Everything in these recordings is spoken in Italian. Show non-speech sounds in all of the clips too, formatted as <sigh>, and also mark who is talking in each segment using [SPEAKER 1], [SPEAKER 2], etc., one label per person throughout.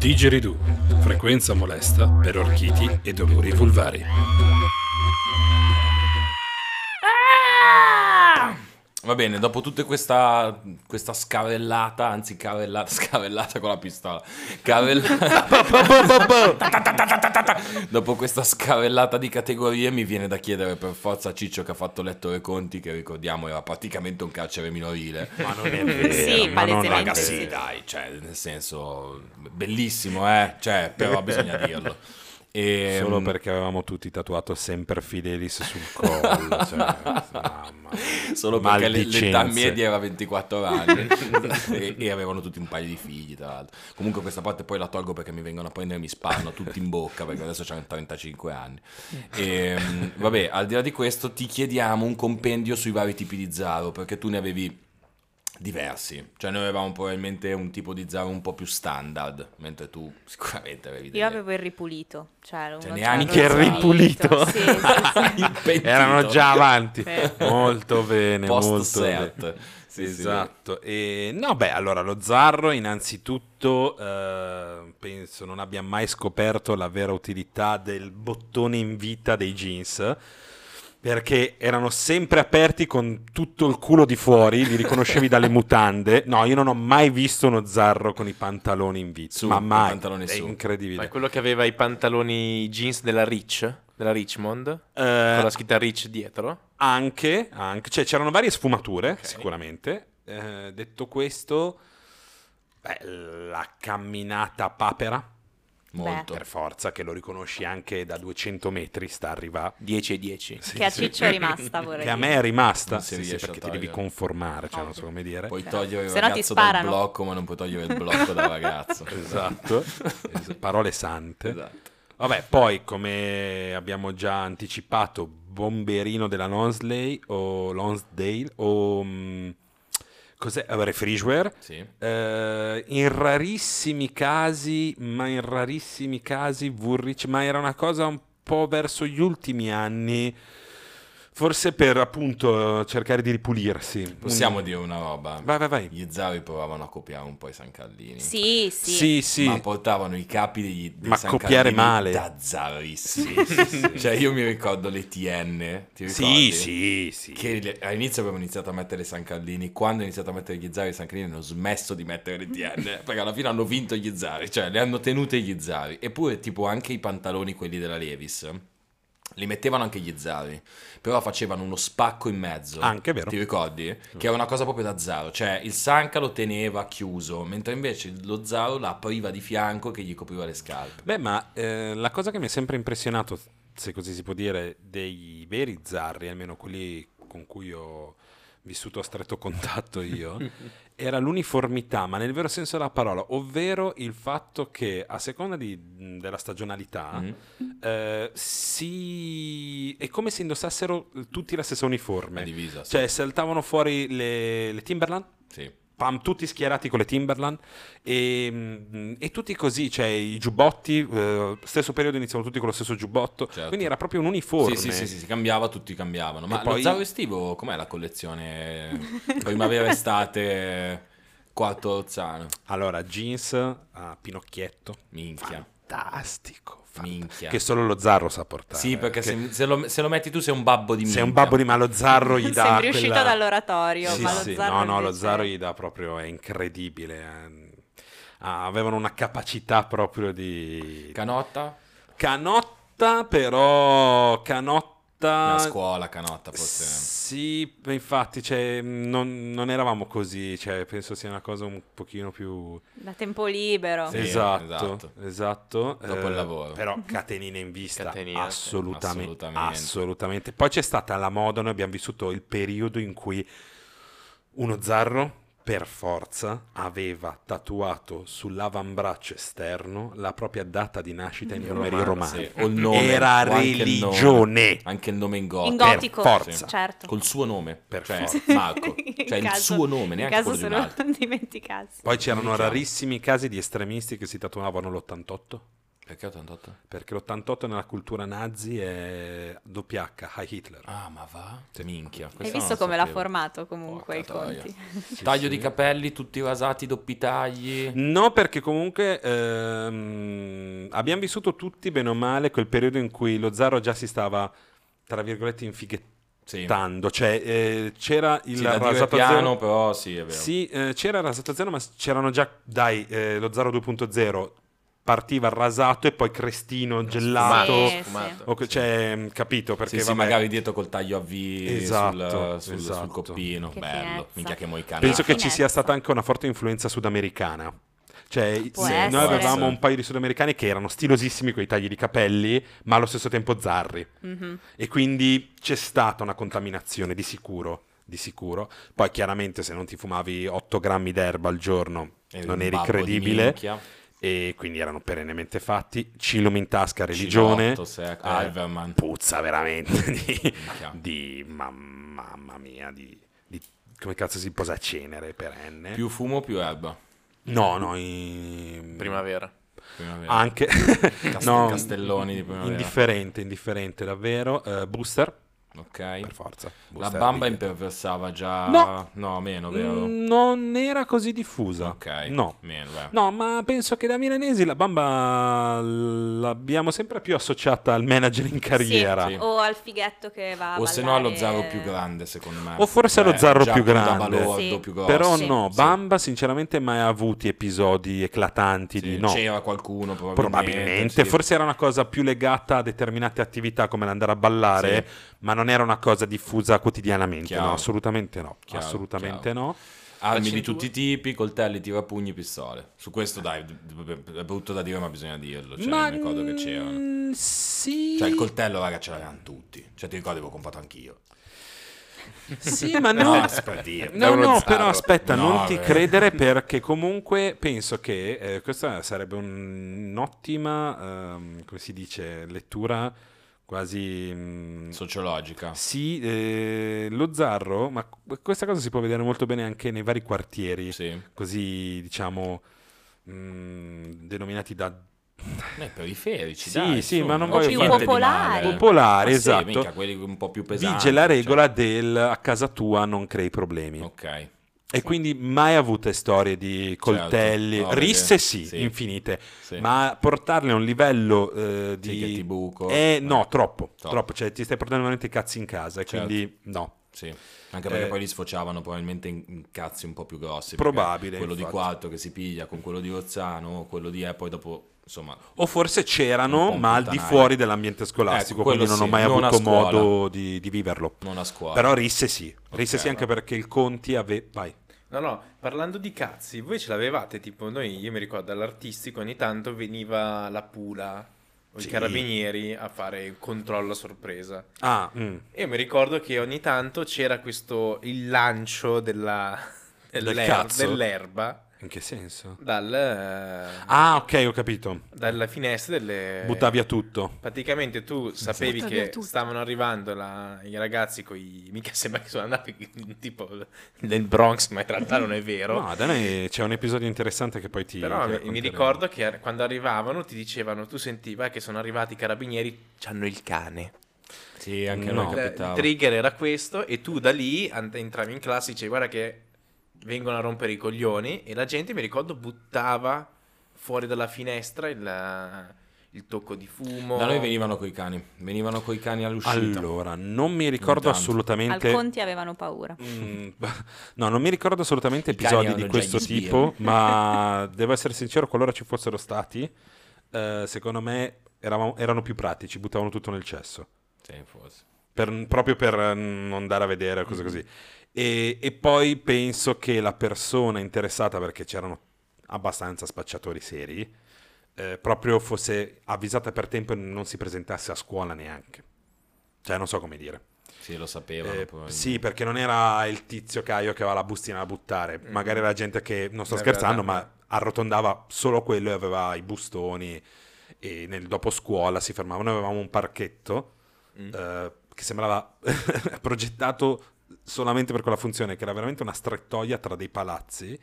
[SPEAKER 1] Digeridoo, frequenza molesta per orchiti e dolori vulvari.
[SPEAKER 2] Va bene, dopo tutta questa, questa scavellata, anzi cavellata, <laughs> scavellata con la pistola, cavellata, <laughs> dopo questa scavellata di categorie mi viene da chiedere per forza a Ciccio che ha fatto letto i conti, che ricordiamo era praticamente un carcere minorile.
[SPEAKER 3] Ma non è vero.
[SPEAKER 4] Sì,
[SPEAKER 3] ma non
[SPEAKER 2] Raga, sì, dai, cioè, nel senso, bellissimo, eh, cioè, però bisogna <laughs> dirlo. E,
[SPEAKER 3] Solo
[SPEAKER 2] mm,
[SPEAKER 3] perché avevamo tutti tatuato Semper Fidelis sul collo. cioè, <laughs> mamma.
[SPEAKER 2] Solo perché le- l'età media era 24 anni <laughs> e, e avevano tutti un paio di figli, tra l'altro. Comunque questa parte poi la tolgo perché mi vengono a prendere e mi sparano tutti in bocca perché adesso hanno 35 anni. E, mm, vabbè, al di là di questo ti chiediamo un compendio sui vari tipi di Zaro perché tu ne avevi diversi. Cioè noi avevamo probabilmente un tipo di Zaro un po' più standard, mentre tu sicuramente avevi
[SPEAKER 4] Io
[SPEAKER 2] delle...
[SPEAKER 4] avevo il ripulito. Cioè,
[SPEAKER 2] Cioè,
[SPEAKER 4] c'era
[SPEAKER 2] neanche
[SPEAKER 3] il ripulito?
[SPEAKER 4] Sì, sì, sì. <laughs> <laughs>
[SPEAKER 3] Erano già avanti.
[SPEAKER 4] Sì.
[SPEAKER 3] Molto bene,
[SPEAKER 2] Post
[SPEAKER 3] molto bene.
[SPEAKER 2] cert. Sì, sì,
[SPEAKER 3] esatto. E, no, beh, allora lo Zarro innanzitutto eh, penso non abbia mai scoperto la vera utilità del bottone in vita dei jeans. Perché erano sempre aperti con tutto il culo di fuori, li riconoscevi dalle <laughs> mutande. No, io non ho mai visto uno zarro con i pantaloni in.
[SPEAKER 2] Su,
[SPEAKER 3] ma mai.
[SPEAKER 2] pantaloni
[SPEAKER 3] È
[SPEAKER 2] su.
[SPEAKER 5] Ma è
[SPEAKER 3] incredibile.
[SPEAKER 5] quello che aveva i pantaloni jeans della Rich, della Richmond,
[SPEAKER 3] Eh,
[SPEAKER 5] con la scritta Rich dietro.
[SPEAKER 3] Anche, anche, cioè c'erano varie sfumature, sicuramente. Eh, detto questo, beh, la camminata papera,
[SPEAKER 2] Molto.
[SPEAKER 3] per forza, che lo riconosci anche da 200 metri, sta arriva.
[SPEAKER 5] 10 e 10.
[SPEAKER 3] Sì,
[SPEAKER 4] Che a
[SPEAKER 3] sì.
[SPEAKER 4] Ciccio è rimasta, vorrei
[SPEAKER 3] Che a me è rimasta, sì, sì, perché ti devi conformare, cioè non so come dire.
[SPEAKER 2] Puoi
[SPEAKER 4] Però-
[SPEAKER 2] togliere il
[SPEAKER 4] se no ti
[SPEAKER 2] ragazzo dal blocco, ma non puoi togliere il blocco dal ragazzo. <laughs>
[SPEAKER 3] Esatto, Es- parole sante.
[SPEAKER 2] Esatto.
[SPEAKER 3] Vabbè, poi come abbiamo già anticipato, bomberino della Lonsley o Lonsdale o mm, cos'è? Eh, Refrigerator.
[SPEAKER 2] Sì.
[SPEAKER 3] Eh, in rarissimi casi, ma in rarissimi casi Vurrich, ma era una cosa un po' verso gli ultimi anni, forse per appunto cercare di ripulirsi.
[SPEAKER 2] Possiamo
[SPEAKER 3] Un-
[SPEAKER 2] dire una roba.
[SPEAKER 3] Vai, vai, vai.
[SPEAKER 2] Gli Zari provavano a copiare un po' i Sancallini.
[SPEAKER 4] Sì, sì.
[SPEAKER 3] Sì, sì.
[SPEAKER 2] Ma portavano i capi degli, dei
[SPEAKER 3] Ma
[SPEAKER 2] Sancallini
[SPEAKER 3] copiare male.
[SPEAKER 2] da zarissimi. <laughs> cioè io mi ricordo le TN, ti
[SPEAKER 3] Sì,
[SPEAKER 2] ricordi?
[SPEAKER 3] sì, sì.
[SPEAKER 2] Che le- all'inizio avevano iniziato a mettere i Sancallini, quando hanno iniziato a mettere gli Zari, i Sancallini hanno smesso di mettere le TN, <laughs> perché alla fine hanno vinto gli Zari, cioè le hanno tenute gli Zari. Eppure tipo anche i pantaloni, quelli della Levis, li mettevano anche gli Zari, però facevano uno spacco in mezzo.
[SPEAKER 3] Anche, vero.
[SPEAKER 2] Ti ricordi? Che era una cosa proprio da Zaro, cioè il Sanca lo teneva chiuso, mentre invece lo Zaro la apriva di fianco che gli copriva le scarpe.
[SPEAKER 3] Beh, ma eh, la cosa che mi ha sempre impressionato, se così si può dire, dei veri zarri, almeno quelli con cui ho vissuto a stretto contatto io, <laughs> era l'uniformità, ma nel vero senso della parola, ovvero il fatto che a seconda di- della stagionalità
[SPEAKER 2] Mhm.
[SPEAKER 3] eh, si... è come se indossassero tutti la stessa uniforme.
[SPEAKER 2] La divisa, sì.
[SPEAKER 3] Cioè saltavano fuori le, le Timberland,
[SPEAKER 2] Sì.
[SPEAKER 3] Pam, tutti schierati con le Timberland e, mm, e tutti così, cioè i giubbotti, eh, stesso periodo iniziavano tutti con lo stesso giubbotto,
[SPEAKER 2] Certo.
[SPEAKER 3] quindi era proprio un uniforme.
[SPEAKER 2] Sì, sì, sì, sì, si cambiava, tutti cambiavano. Ma
[SPEAKER 3] E poi-
[SPEAKER 2] lo estivo, com'è la collezione <laughs> primavera estate quarto Ozzano?
[SPEAKER 3] Allora, jeans a Pinocchietto,
[SPEAKER 2] Minchia.
[SPEAKER 3] Fantastico, fant-
[SPEAKER 2] Minchia.
[SPEAKER 3] che solo lo Zarro sa portare.
[SPEAKER 2] Sì, perché
[SPEAKER 3] Che
[SPEAKER 2] se, se lo, se lo metti tu sei un babbo di minchia.
[SPEAKER 3] sei un babbo di ma lo Zarro gli dà
[SPEAKER 4] Sembri uscito
[SPEAKER 3] quella-
[SPEAKER 4] dall'oratorio,
[SPEAKER 3] Sì,
[SPEAKER 4] ma lo
[SPEAKER 3] sì,
[SPEAKER 4] Zarro
[SPEAKER 3] no, no, lo
[SPEAKER 4] invece-
[SPEAKER 3] Zarro gli dà proprio, è incredibile. eh. Ah, avevano una capacità proprio di...
[SPEAKER 2] Canotta?
[SPEAKER 3] Canotta, però Canotta...
[SPEAKER 2] A scuola, canotta forse.
[SPEAKER 3] Sì, infatti, cioè, non, non eravamo così, cioè, penso sia una cosa un pochino più...
[SPEAKER 4] Da tempo libero.
[SPEAKER 2] Sì,
[SPEAKER 3] esatto,
[SPEAKER 2] esatto.
[SPEAKER 3] esatto.
[SPEAKER 2] Dopo il lavoro.
[SPEAKER 3] Però catenine in vista,
[SPEAKER 5] Catenine,
[SPEAKER 3] assolutamente,
[SPEAKER 2] Assolutamente.
[SPEAKER 3] assolutamente. Poi c'è stata la moda, noi abbiamo vissuto il periodo in cui uno zarro, per forza, aveva tatuato sull'avambraccio esterno la propria data di nascita in numeri romani.
[SPEAKER 2] Sì, o il nome,
[SPEAKER 3] Era
[SPEAKER 2] o anche il nome.
[SPEAKER 3] religione.
[SPEAKER 2] Anche il nome in gotico.
[SPEAKER 4] In gotico,
[SPEAKER 3] Per forza.
[SPEAKER 4] certo.
[SPEAKER 2] Col suo nome.
[SPEAKER 3] Per
[SPEAKER 2] cioè,
[SPEAKER 3] forza. <laughs>
[SPEAKER 2] Marco. Cioè il
[SPEAKER 4] caso-
[SPEAKER 2] suo nome, neanche
[SPEAKER 4] caso
[SPEAKER 2] quello di un altro.
[SPEAKER 4] dimenticassi.
[SPEAKER 3] Poi c'erano rarissimi casi di estremisti che si tatuavano l'88.
[SPEAKER 2] Perché 88?
[SPEAKER 3] Perché l'88 nella cultura nazi è doppia H, High Hitler.
[SPEAKER 2] Ah, ma va? Minchia.
[SPEAKER 4] Hai visto come l'ha formato comunque i conti?
[SPEAKER 2] Taglio
[SPEAKER 3] sì.
[SPEAKER 2] di capelli, tutti rasati, doppi tagli.
[SPEAKER 3] No, perché comunque ehm, abbiamo vissuto tutti bene o male quel periodo in cui lo Zaro già si stava, tra virgolette, infighettando.
[SPEAKER 2] Sì.
[SPEAKER 3] Cioè, eh, c'era il
[SPEAKER 2] Sì,
[SPEAKER 3] rasato
[SPEAKER 2] piano,
[SPEAKER 3] zero.
[SPEAKER 2] però sì, è vero.
[SPEAKER 3] Sì, eh, c'era il rasato zero, ma c'erano già, dai, eh, lo Zaro 2.0 partiva rasato e poi crestino, gelato.
[SPEAKER 4] Sì,
[SPEAKER 5] Sfumato.
[SPEAKER 3] o che- cioè, mh, capito? Perché
[SPEAKER 2] Sì, sì, magari dietro col taglio a V
[SPEAKER 3] Esatto,
[SPEAKER 2] sul, sul-
[SPEAKER 3] esatto.
[SPEAKER 2] sul coppino.
[SPEAKER 4] Che
[SPEAKER 2] Bello.
[SPEAKER 4] finezza.
[SPEAKER 2] Minchia che moicano.
[SPEAKER 3] penso che ci
[SPEAKER 4] finezza.
[SPEAKER 3] sia stata anche una forte influenza sudamericana. Cioè, noi avevamo un paio di sudamericani che erano stilosissimi con i tagli di capelli, ma allo stesso tempo zarri.
[SPEAKER 4] Mhm.
[SPEAKER 3] E quindi c'è stata una contaminazione di sicuro. Di sicuro. Poi chiaramente se non ti fumavi 8 grammi d'erba al giorno
[SPEAKER 2] Eri
[SPEAKER 3] non eri credibile. E quindi erano perennemente fatti. Cilum in tasca, religione.
[SPEAKER 2] Sec-
[SPEAKER 3] Eh, puzza veramente <laughs> di, di- ma- mamma mia, di, di- come cazzo si posa cenere perenne.
[SPEAKER 2] Più fumo, più erba.
[SPEAKER 3] No, no, in-
[SPEAKER 5] Primavera.
[SPEAKER 2] Primavera.
[SPEAKER 3] anche <laughs> no,
[SPEAKER 2] castelloni di primavera.
[SPEAKER 3] indifferente, indifferente davvero. Eh, booster,
[SPEAKER 2] Ok.
[SPEAKER 3] per forza.
[SPEAKER 2] La
[SPEAKER 3] Booster
[SPEAKER 2] bamba
[SPEAKER 3] di-
[SPEAKER 2] imperversava già...
[SPEAKER 3] No.
[SPEAKER 2] meno, vero?
[SPEAKER 3] Mm, Non era così diffusa.
[SPEAKER 2] Ok.
[SPEAKER 3] No.
[SPEAKER 2] Meno.
[SPEAKER 3] No, ma penso che da milanesi la bamba l'abbiamo sempre più associata al manager in carriera.
[SPEAKER 2] Sì.
[SPEAKER 4] O al fighetto che va
[SPEAKER 2] O se no allo zarro più grande, secondo me.
[SPEAKER 3] O forse allo
[SPEAKER 2] Cioè,
[SPEAKER 3] zarro più grande.
[SPEAKER 2] balordo,
[SPEAKER 4] Sì.
[SPEAKER 2] più grosso.
[SPEAKER 3] Però
[SPEAKER 4] Sì.
[SPEAKER 3] no,
[SPEAKER 2] Sì.
[SPEAKER 3] Bamba sinceramente mai ha avuti episodi eclatanti
[SPEAKER 2] Sì,
[SPEAKER 3] di no.
[SPEAKER 2] C'era qualcuno probabilmente.
[SPEAKER 3] Probabilmente,
[SPEAKER 2] sì.
[SPEAKER 3] forse era una cosa più legata a determinate attività come l'andare a ballare, ma non era una cosa diffusa quotidianamente,
[SPEAKER 2] Chiaro.
[SPEAKER 3] no, assolutamente no,
[SPEAKER 2] Chiaro,
[SPEAKER 3] assolutamente
[SPEAKER 2] chiaro.
[SPEAKER 3] no.
[SPEAKER 2] Armi di tutti i tipi, coltelli, tirapugni, pistole. Su questo dai, d- d- è brutto da dire ma bisogna dirlo. Cioè,
[SPEAKER 3] ma
[SPEAKER 2] mi ricordo che c'erano.
[SPEAKER 3] mm, sì.
[SPEAKER 2] Cioè il coltello, raga, ce l'avevano tutti. Cioè ti ricordi avevo comprato anch'io.
[SPEAKER 3] Sì, ma <laughs>
[SPEAKER 2] No,
[SPEAKER 3] no.
[SPEAKER 2] per dire.
[SPEAKER 3] No, no, però aspetta,
[SPEAKER 2] No,
[SPEAKER 3] non ti
[SPEAKER 2] beh.
[SPEAKER 3] credere perché comunque penso che eh, questa sarebbe un- un'ottima, ehm, come si dice, lettura quasi... mm,
[SPEAKER 2] Sociologica.
[SPEAKER 3] Sì, eh, lo zarro, ma questa cosa si può vedere molto bene anche nei vari quartieri,
[SPEAKER 2] Sì.
[SPEAKER 3] così diciamo mm, denominati da
[SPEAKER 2] Nei periferici,
[SPEAKER 3] Sì,
[SPEAKER 2] dai,
[SPEAKER 3] sì, ma non voglio
[SPEAKER 2] di
[SPEAKER 4] popolari.
[SPEAKER 3] popolari,
[SPEAKER 2] Ma sì,
[SPEAKER 3] esatto.
[SPEAKER 2] mica quelli un po' più pesanti.
[SPEAKER 3] Vige la
[SPEAKER 2] cioè.
[SPEAKER 3] regola del a casa tua non crei problemi.
[SPEAKER 2] Ok.
[SPEAKER 3] E quindi mai avute storie di coltelli,
[SPEAKER 2] Certo. No,
[SPEAKER 3] risse sì,
[SPEAKER 2] sì.
[SPEAKER 3] infinite,
[SPEAKER 2] Sì.
[SPEAKER 3] ma portarle a un livello eh,
[SPEAKER 2] Sì,
[SPEAKER 3] di...
[SPEAKER 2] che ti buco.
[SPEAKER 3] Eh, no,
[SPEAKER 2] Eh,
[SPEAKER 3] troppo,
[SPEAKER 2] troppo.
[SPEAKER 3] troppo, cioè ti stai portando veramente i cazzi in casa,
[SPEAKER 2] Certo.
[SPEAKER 3] quindi no.
[SPEAKER 2] Sì, anche perché
[SPEAKER 3] Eh,
[SPEAKER 2] poi li sfociavano probabilmente in, cazzi un po' più grossi.
[SPEAKER 3] Probabile,
[SPEAKER 2] Quello di
[SPEAKER 3] infatti.
[SPEAKER 2] Quattro che si piglia con quello di Ozzano, quello di E, poi dopo, insomma...
[SPEAKER 3] O forse c'erano, ma al di fuori dell'ambiente scolastico,
[SPEAKER 2] Ecco,
[SPEAKER 3] quindi non ho
[SPEAKER 2] sì,
[SPEAKER 3] mai
[SPEAKER 2] non
[SPEAKER 3] avuto modo di, di viverlo.
[SPEAKER 2] Non a scuola.
[SPEAKER 3] Però risse sì, risse sì anche perché il Conti aveva... Vai.
[SPEAKER 5] No, no, parlando di cazzi, voi ce l'avevate, tipo noi, io mi ricordo all'artistico ogni tanto veniva la Pula o
[SPEAKER 3] Sì.
[SPEAKER 5] i carabinieri a fare il controllo a sorpresa.
[SPEAKER 3] Ah, mm.
[SPEAKER 5] Io mi ricordo che ogni tanto c'era questo, il lancio della, <laughs>
[SPEAKER 3] Del
[SPEAKER 5] dell'er-
[SPEAKER 3] cazzo?
[SPEAKER 5] dell'erba
[SPEAKER 3] in che senso?
[SPEAKER 5] dal, eh,
[SPEAKER 3] Ah, ok, ho capito.
[SPEAKER 5] dalla finestra delle...
[SPEAKER 3] Butta via tutto.
[SPEAKER 5] Praticamente tu sapevi
[SPEAKER 4] via
[SPEAKER 5] che
[SPEAKER 4] tutto.
[SPEAKER 5] stavano arrivando la- i ragazzi con i... <laughs> Mica sembra che sono andati tipo nel Bronx, ma in realtà non è vero.
[SPEAKER 3] No, da noi c'è un episodio interessante che poi ti...
[SPEAKER 5] Però
[SPEAKER 3] ti
[SPEAKER 5] mi- ricordo che quando arrivavano ti dicevano, tu sentivi che sono arrivati i carabinieri, c'hanno il cane.
[SPEAKER 2] Sì, anche a
[SPEAKER 3] No.
[SPEAKER 2] noi
[SPEAKER 5] Il, il trigger era questo e tu da lì and- entravi in classe e dicevi guarda che vengono a rompere i coglioni e la gente mi ricordo buttava fuori dalla finestra il, il tocco di fumo.
[SPEAKER 2] Da noi venivano coi cani, venivano coi cani all'uscita.
[SPEAKER 3] Allora, non mi ricordo
[SPEAKER 2] Intanto.
[SPEAKER 3] assolutamente...
[SPEAKER 4] Al Conti avevano paura.
[SPEAKER 3] Mm, <laughs> no, non mi ricordo assolutamente
[SPEAKER 2] I
[SPEAKER 3] episodi di questo tipo, ma <laughs> devo essere sincero, qualora ci fossero stati, eh, secondo me eravamo- erano più pratici, buttavano tutto nel cesso,
[SPEAKER 2] Sì, forse.
[SPEAKER 3] Per- proprio per eh, non andare a vedere
[SPEAKER 2] Mm.
[SPEAKER 3] cose così. E, e poi penso che la persona interessata, perché c'erano abbastanza spacciatori seri, eh, proprio fosse avvisata per tempo e non si presentasse a scuola neanche. Cioè, non so come dire.
[SPEAKER 2] Sì, lo sapevano.
[SPEAKER 3] Eh, sì, perché non era il tizio Caio che aveva la bustina da buttare, magari era gente che, non sto
[SPEAKER 5] Eh,
[SPEAKER 3] scherzando, ma arrotondava solo quello e aveva i bustoni e nel dopo scuola si fermava. Noi avevamo un parchetto
[SPEAKER 5] Mm.
[SPEAKER 3] eh, che sembrava <laughs> progettato solamente per quella funzione, che era veramente una strettoia tra dei palazzi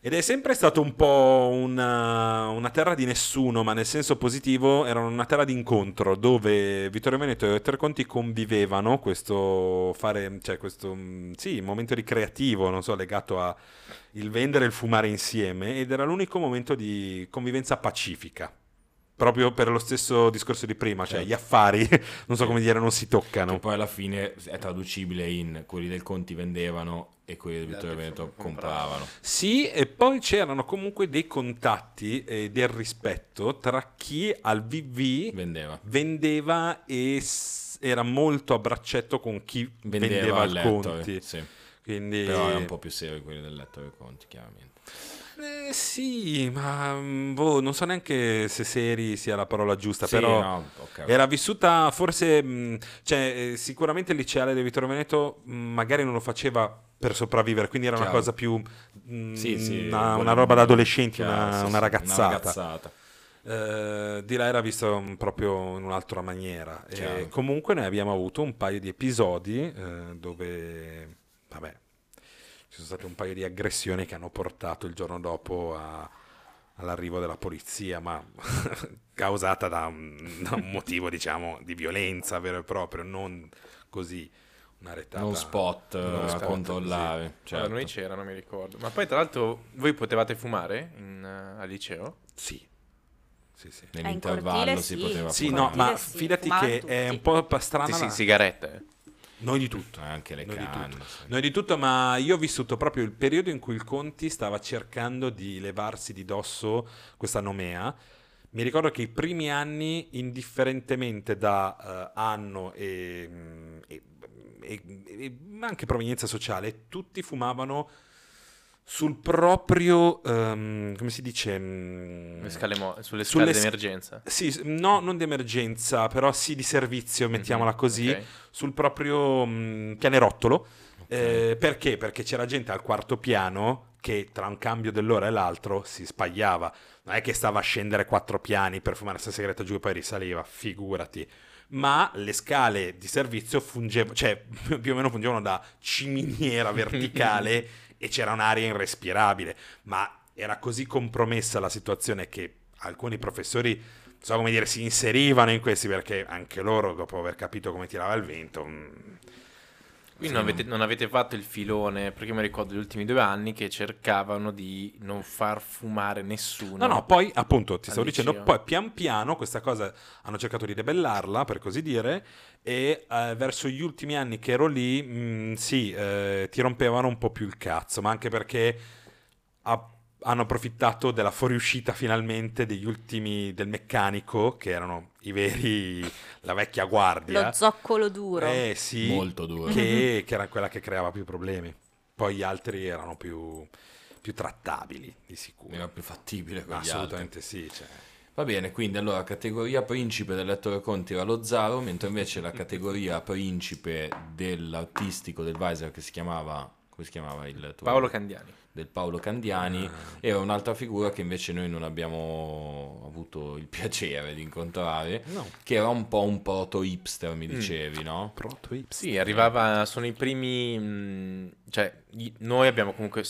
[SPEAKER 3] Ed è sempre stato un po' una, una terra di nessuno, ma nel senso positivo, era una terra di incontro dove Vittorio Veneto e Treconti convivevano, questo fare, cioè questo, mm, sì, momento ricreativo, non so, legato a il vendere e il fumare insieme, ed era l'unico momento di convivenza pacifica. Proprio per lo stesso discorso di prima, cioè
[SPEAKER 2] Certo.
[SPEAKER 3] gli affari, <laughs> non so come dire, non si toccano.
[SPEAKER 2] Che poi alla fine è traducibile in quelli del Conti vendevano e quelli del Vittorio
[SPEAKER 5] altri
[SPEAKER 2] Veneto
[SPEAKER 5] compravano.
[SPEAKER 3] Sì, e poi c'erano comunque dei contatti e del rispetto tra chi al VV
[SPEAKER 2] Vendeva.
[SPEAKER 3] vendeva e s- era molto a braccetto con chi vendeva,
[SPEAKER 2] Vendeva al.
[SPEAKER 3] Conti.
[SPEAKER 2] eh, Sì.
[SPEAKER 3] Quindi,
[SPEAKER 2] Però è un po' più serio quelli del letto del Conti, chiaramente.
[SPEAKER 3] Eh, sì, ma mm, boh, non so neanche se seri sia la parola giusta,
[SPEAKER 2] Sì,
[SPEAKER 3] però
[SPEAKER 2] no, ok.
[SPEAKER 3] era vissuta forse, mh, cioè eh, sicuramente il liceale di Vittorio Veneto mh, magari non lo faceva per sopravvivere, quindi era una
[SPEAKER 2] Chiaro.
[SPEAKER 3] cosa più, mh,
[SPEAKER 2] Sì, sì,
[SPEAKER 3] una, una roba da adolescenti,
[SPEAKER 2] chiaro,
[SPEAKER 3] una,
[SPEAKER 2] sì,
[SPEAKER 3] una ragazzata.
[SPEAKER 2] ragazzata.
[SPEAKER 3] Eh, di là era visto mm, proprio in un'altra maniera. Comunque noi abbiamo avuto un paio di episodi eh, dove, vabbè, ci sono state un paio di aggressioni che hanno portato il giorno dopo a- all'arrivo della polizia, ma <laughs> causata da un, da un motivo, diciamo, di violenza vero e proprio, non così una retata.
[SPEAKER 2] Non spot eh,
[SPEAKER 3] non
[SPEAKER 2] a
[SPEAKER 3] spot,
[SPEAKER 2] controllare.
[SPEAKER 5] Guarda,
[SPEAKER 2] certo.
[SPEAKER 5] noi c'erano, mi ricordo. Ma poi, tra l'altro, voi potevate fumare in, eh, al liceo?
[SPEAKER 3] Sì. Sì, sì.
[SPEAKER 4] Eh, in
[SPEAKER 2] Nell'intervallo
[SPEAKER 4] cortile
[SPEAKER 2] si
[SPEAKER 4] sì.
[SPEAKER 2] poteva
[SPEAKER 3] Sì,
[SPEAKER 2] fumare.
[SPEAKER 3] no, ma
[SPEAKER 4] sì,
[SPEAKER 3] fidati
[SPEAKER 4] fumavano
[SPEAKER 3] che è
[SPEAKER 4] tutti.
[SPEAKER 3] un po' strana.
[SPEAKER 5] Sì, sì,
[SPEAKER 3] la-
[SPEAKER 5] sigarette.
[SPEAKER 3] Noi di tutto.
[SPEAKER 2] Eh, Anche le
[SPEAKER 3] Noi di
[SPEAKER 2] canne.
[SPEAKER 3] tutto.
[SPEAKER 2] sì.
[SPEAKER 3] Noi di tutto, ma io ho vissuto proprio il periodo in cui il Conti stava cercando di levarsi di dosso questa nomea. Mi ricordo che i primi anni, indifferentemente da eh, anno e, mm, e- e- e anche provenienza sociale, tutti fumavano sul proprio, ehm, come si dice? mm,
[SPEAKER 5] Le scale mo- sulle
[SPEAKER 3] Sulle
[SPEAKER 5] scale
[SPEAKER 3] sc-
[SPEAKER 5] d'emergenza.
[SPEAKER 3] Sì, no, non di emergenza, però sì di servizio, mettiamola
[SPEAKER 5] Mhm,
[SPEAKER 3] così,
[SPEAKER 5] ok.
[SPEAKER 3] sul proprio mh, pianerottolo. Eh, perché? Perché c'era gente al quarto piano che tra un cambio dell'ora e l'altro si spagliava. Non è che stava a scendere quattro piani per fumare questa sigaretta giù e poi risaliva, figurati. Ma le scale di servizio fungevano, cioè <laughs> più o meno fungevano da ciminiera <laughs> verticale e c'era un'aria irrespirabile. Ma era così compromessa la situazione che alcuni professori, non so come dire, si inserivano in questi perché anche loro, dopo aver capito come tirava il vento, mm,
[SPEAKER 5] Quindi
[SPEAKER 3] sì,
[SPEAKER 5] non, avete, non avete fatto il filone, perché mi ricordo gli ultimi due anni che cercavano di non far fumare nessuno.
[SPEAKER 3] No, no, poi appunto ti stavo dicendo, poi pian piano questa cosa hanno cercato di debellarla, per così dire, e eh, verso gli ultimi anni che ero lì, mh, sì, eh, ti rompevano un po' più il cazzo, ma anche perché ha- hanno approfittato della fuoriuscita finalmente degli ultimi del meccanico, che erano i veri, la vecchia guardia.
[SPEAKER 4] Lo zoccolo duro.
[SPEAKER 3] Eh sì,
[SPEAKER 2] Molto duro.
[SPEAKER 3] che, che era quella che creava più problemi. Poi gli altri erano più, più trattabili, di sicuro.
[SPEAKER 2] Era più fattibile con gli altri.
[SPEAKER 3] assolutamente sì. Cioè.
[SPEAKER 2] Va bene, quindi allora categoria principe del lettore Conti era lo Zaro, mentre invece la <laughs> categoria principe dell'autistico del Weiser che si chiamava come si chiamava il tuo
[SPEAKER 5] Paolo Candiani.
[SPEAKER 2] del Paolo Candiani
[SPEAKER 3] Ah.
[SPEAKER 2] era un'altra figura che invece noi non abbiamo avuto il <laughs> piacere di incontrare,
[SPEAKER 3] No.
[SPEAKER 2] che era un po' un proto hipster, mi
[SPEAKER 5] Mm.
[SPEAKER 2] dicevi, no?
[SPEAKER 3] Proto Ips.
[SPEAKER 5] Sì, arrivava, sono i primi, mh, cioè noi abbiamo comunque,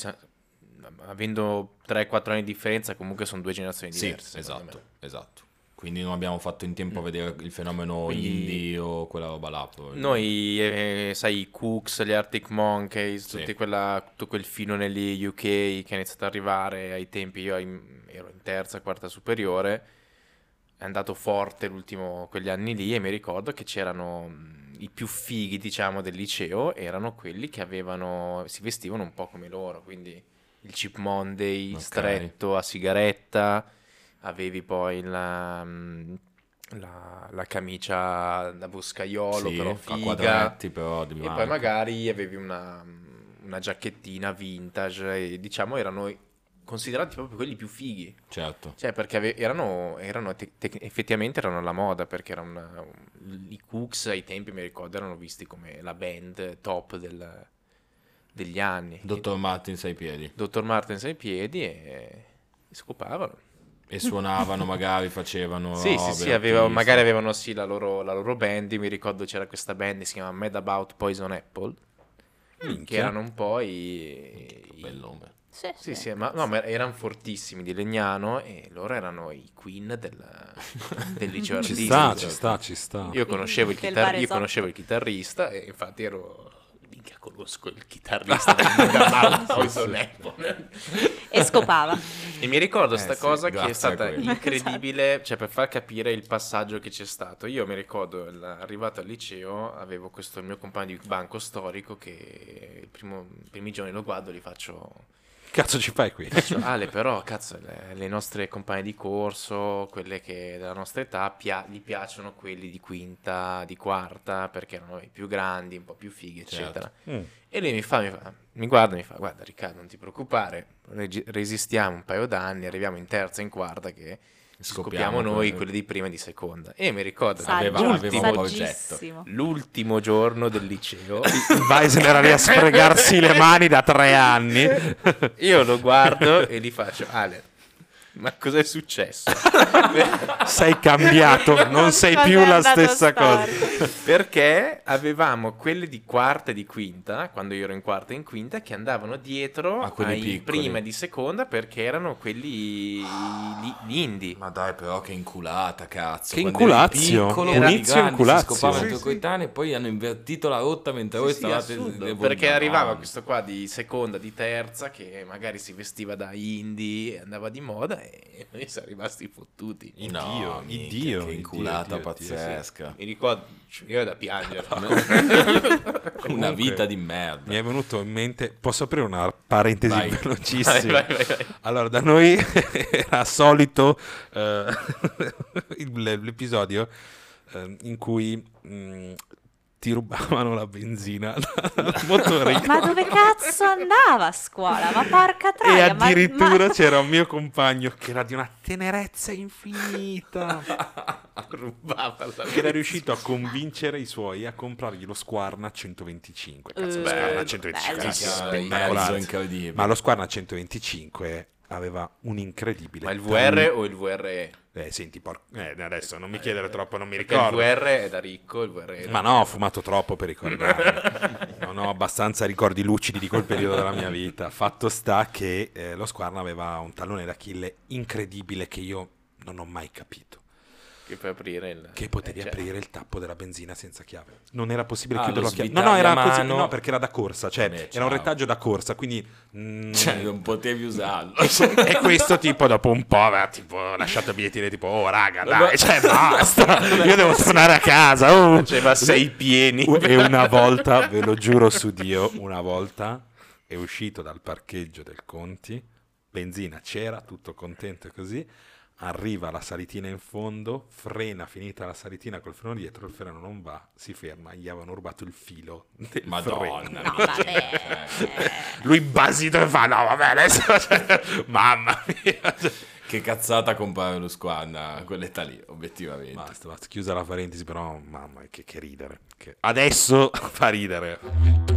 [SPEAKER 5] avendo 3-4 anni di differenza, comunque sono due generazioni
[SPEAKER 2] Sì,
[SPEAKER 5] diverse. secondo
[SPEAKER 2] esatto, esatto. Quindi non abbiamo fatto in tempo a vedere il fenomeno
[SPEAKER 5] Mm. Quindi-
[SPEAKER 2] indie o quella roba là.
[SPEAKER 5] Noi, eh, sai, i Cooks, gli Arctic Monkeys,
[SPEAKER 2] Sì.
[SPEAKER 5] quella- tutto quel filone lì UK che è iniziato ad arrivare ai tempi, io ero in terza, quarta superiore, è andato forte l'ultimo, quegli anni lì e mi ricordo che c'erano mh, i più fighi, diciamo, del liceo, erano quelli che avevano, si vestivano un po' come loro, quindi il Chip Monday
[SPEAKER 2] Ok.
[SPEAKER 5] stretto a sigaretta, avevi poi la... mh, La, la camicia da boscaiolo,
[SPEAKER 2] Sì,
[SPEAKER 5] però figa.
[SPEAKER 2] però di
[SPEAKER 5] E
[SPEAKER 2] marca.
[SPEAKER 5] poi magari avevi una, una giacchettina vintage e diciamo erano considerati proprio quelli più fighi.
[SPEAKER 2] Certo.
[SPEAKER 5] Cioè perché ave- erano, erano te- te- effettivamente erano alla moda perché era una- i Cooks ai tempi mi ricordo erano visti come la band top del- degli anni.
[SPEAKER 2] Dottor Martin sei piedi.
[SPEAKER 5] Dottor Martens ai piedi e, e scopavano.
[SPEAKER 2] E suonavano, <laughs> magari facevano.
[SPEAKER 5] Sì, sì,
[SPEAKER 2] robe,
[SPEAKER 5] sì, aveva- magari avevano sì la loro, la loro band. Mi ricordo c'era questa band che si chiama Mad About Poison Apple. Che
[SPEAKER 3] Minchia.
[SPEAKER 5] erano un po' i, i-
[SPEAKER 2] Bel nome.
[SPEAKER 4] Sì,
[SPEAKER 5] Sì, sì, ma, no, ma erano fortissimi di Legnano e loro erano i queen del, <laughs> del liceo
[SPEAKER 3] Ci
[SPEAKER 5] artistico.
[SPEAKER 3] sta, ci sta, ci sta.
[SPEAKER 5] Io conoscevo, il chitar- io conoscevo il chitarrista e infatti ero... Minchia, conosco il chitarrista del <laughs> Apple.
[SPEAKER 4] E scopava.
[SPEAKER 5] E mi ricordo
[SPEAKER 2] Eh
[SPEAKER 5] sta
[SPEAKER 2] sì,
[SPEAKER 5] cosa che è stata incredibile, cioè per far capire il passaggio che c'è stato. Io mi ricordo, arrivato al liceo, avevo questo mio compagno di banco storico che il primo- i primi giorni lo guardo e gli faccio...
[SPEAKER 3] Cazzo ci fai qui?
[SPEAKER 5] Ale, però, cazzo, le, le nostre compagne di corso, quelle che della nostra età, pia- gli piacciono quelli di quinta, di quarta, perché erano i più grandi, un po' più fighi, eccetera.
[SPEAKER 3] Mm.
[SPEAKER 5] E lui mi fa, mi fa, mi guarda e mi fa, guarda Riccardo, non ti preoccupare, regi- resistiamo un paio d'anni, arriviamo in terza, in quarta, che
[SPEAKER 2] Scopriamo
[SPEAKER 5] scopriamo noi,
[SPEAKER 2] quelli-
[SPEAKER 5] di prima e di seconda. E mi ricordo che
[SPEAKER 2] Aveva- aveva
[SPEAKER 5] l'ultimo,
[SPEAKER 4] saggissimo.
[SPEAKER 5] l'ultimo giorno del liceo,
[SPEAKER 3] Weiser era lì a sfregarsi le mani da tre anni.
[SPEAKER 5] io lo guardo e gli faccio, Ale, ma cos'è successo? <laughs>
[SPEAKER 3] Sei cambiato, non sei più la stessa cosa.
[SPEAKER 5] Perché avevamo quelli di quarta e di quinta, quando io ero in quarta e in quinta, che andavano dietro
[SPEAKER 2] A quelli
[SPEAKER 5] ai
[SPEAKER 2] piccoli.
[SPEAKER 5] prima e di seconda perché erano quelli li- gli indie.
[SPEAKER 2] Ma dai, però che inculata, cazzo.
[SPEAKER 3] Che inculazio. Inizio inculazio.
[SPEAKER 2] Si scopavano
[SPEAKER 3] Sì,
[SPEAKER 2] i tuoi coetanei e poi hanno invertito la rotta mentre voi
[SPEAKER 5] Sì, sì,
[SPEAKER 2] stavate...
[SPEAKER 5] assurdo, perché arrivava questo qua di seconda, di terza, che magari si vestiva da indie e andava di moda e noi <laughs> siamo rimasti fottuti.
[SPEAKER 2] No, minchia,
[SPEAKER 3] iddio,
[SPEAKER 2] che inculata pazzesca.
[SPEAKER 5] Mi ricordo, io ero da piangere. <laughs>
[SPEAKER 2] Una
[SPEAKER 3] Comunque,
[SPEAKER 2] vita di merda.
[SPEAKER 3] Mi è venuto in mente, posso aprire una parentesi
[SPEAKER 2] Vai.
[SPEAKER 3] velocissima?
[SPEAKER 5] Vai, vai, vai, vai.
[SPEAKER 3] Allora, da noi <laughs> era solito eh, il- l'episodio eh, in cui mh, ti rubavano la benzina <laughs> <laughs> dal motorino. <laughs>
[SPEAKER 4] Ma dove cazzo andava a scuola? Ma porca
[SPEAKER 3] E
[SPEAKER 4] troia, ma-
[SPEAKER 3] addirittura
[SPEAKER 4] ma-
[SPEAKER 3] c'era un mio compagno che era di una tenerezza infinita.
[SPEAKER 5] Rubava la
[SPEAKER 3] Era riuscito a convincere i suoi a comprargli lo Squarna 125. Cazzo, lo
[SPEAKER 4] Eh,
[SPEAKER 3] Squarna
[SPEAKER 4] bello.
[SPEAKER 3] 125
[SPEAKER 4] Sì,
[SPEAKER 3] è
[SPEAKER 4] sì,
[SPEAKER 2] Mezzo
[SPEAKER 3] spettacolare.
[SPEAKER 2] incredibile.
[SPEAKER 3] Ma lo Squarna 125 aveva un incredibile.
[SPEAKER 5] Ma il VR o il VRE?
[SPEAKER 3] Eh, senti, por- eh, adesso non mi chiedere troppo, non mi
[SPEAKER 5] Perché il
[SPEAKER 3] ricordo.
[SPEAKER 5] VR è da ricco, il VR è da-
[SPEAKER 3] Ma no, ho fumato troppo per ricordarmi. <laughs> non ho abbastanza ricordi lucidi di quel periodo della mia vita. Fatto sta che eh, lo Squarna aveva un tallone d'Achille incredibile che io non ho mai capito.
[SPEAKER 5] Che puoi aprire il...
[SPEAKER 3] Che potevi
[SPEAKER 5] eh, cioè,
[SPEAKER 3] aprire il tappo della benzina senza chiave. Non era possibile
[SPEAKER 2] Ah,
[SPEAKER 3] chiuderlo
[SPEAKER 2] lo
[SPEAKER 3] a chiave. No, no, era così, no, perché era da corsa, cioè
[SPEAKER 2] Beh,
[SPEAKER 3] era un retaggio da corsa, quindi mm,
[SPEAKER 2] Cioè, non potevi usarlo. <laughs>
[SPEAKER 3] e questo tipo dopo un po' aveva tipo lasciato bigliettini tipo oh raga dai,
[SPEAKER 2] Ma-
[SPEAKER 3] cioè <laughs> basta, io devo tornare a casa. oh.
[SPEAKER 5] Faceva sei pieni. <laughs>
[SPEAKER 3] E una volta, ve lo giuro su Dio, una volta è uscito dal parcheggio del Conti, benzina c'era, tutto contento e così, arriva la salitina in fondo, frena, finita la salitina col freno dietro, il freno non va, si ferma, gli avevano rubato il filo del
[SPEAKER 2] Madonna
[SPEAKER 3] freno.
[SPEAKER 4] No. <laughs>
[SPEAKER 3] Lui basito e fa, no vabbè adesso, <laughs> cioè, mamma mia.
[SPEAKER 2] Che cazzata squadra a quell'età lì, obiettivamente.
[SPEAKER 3] Basta, basta, chiusa la parentesi, però mamma che, che ridere. Che- Adesso <laughs> fa ridere.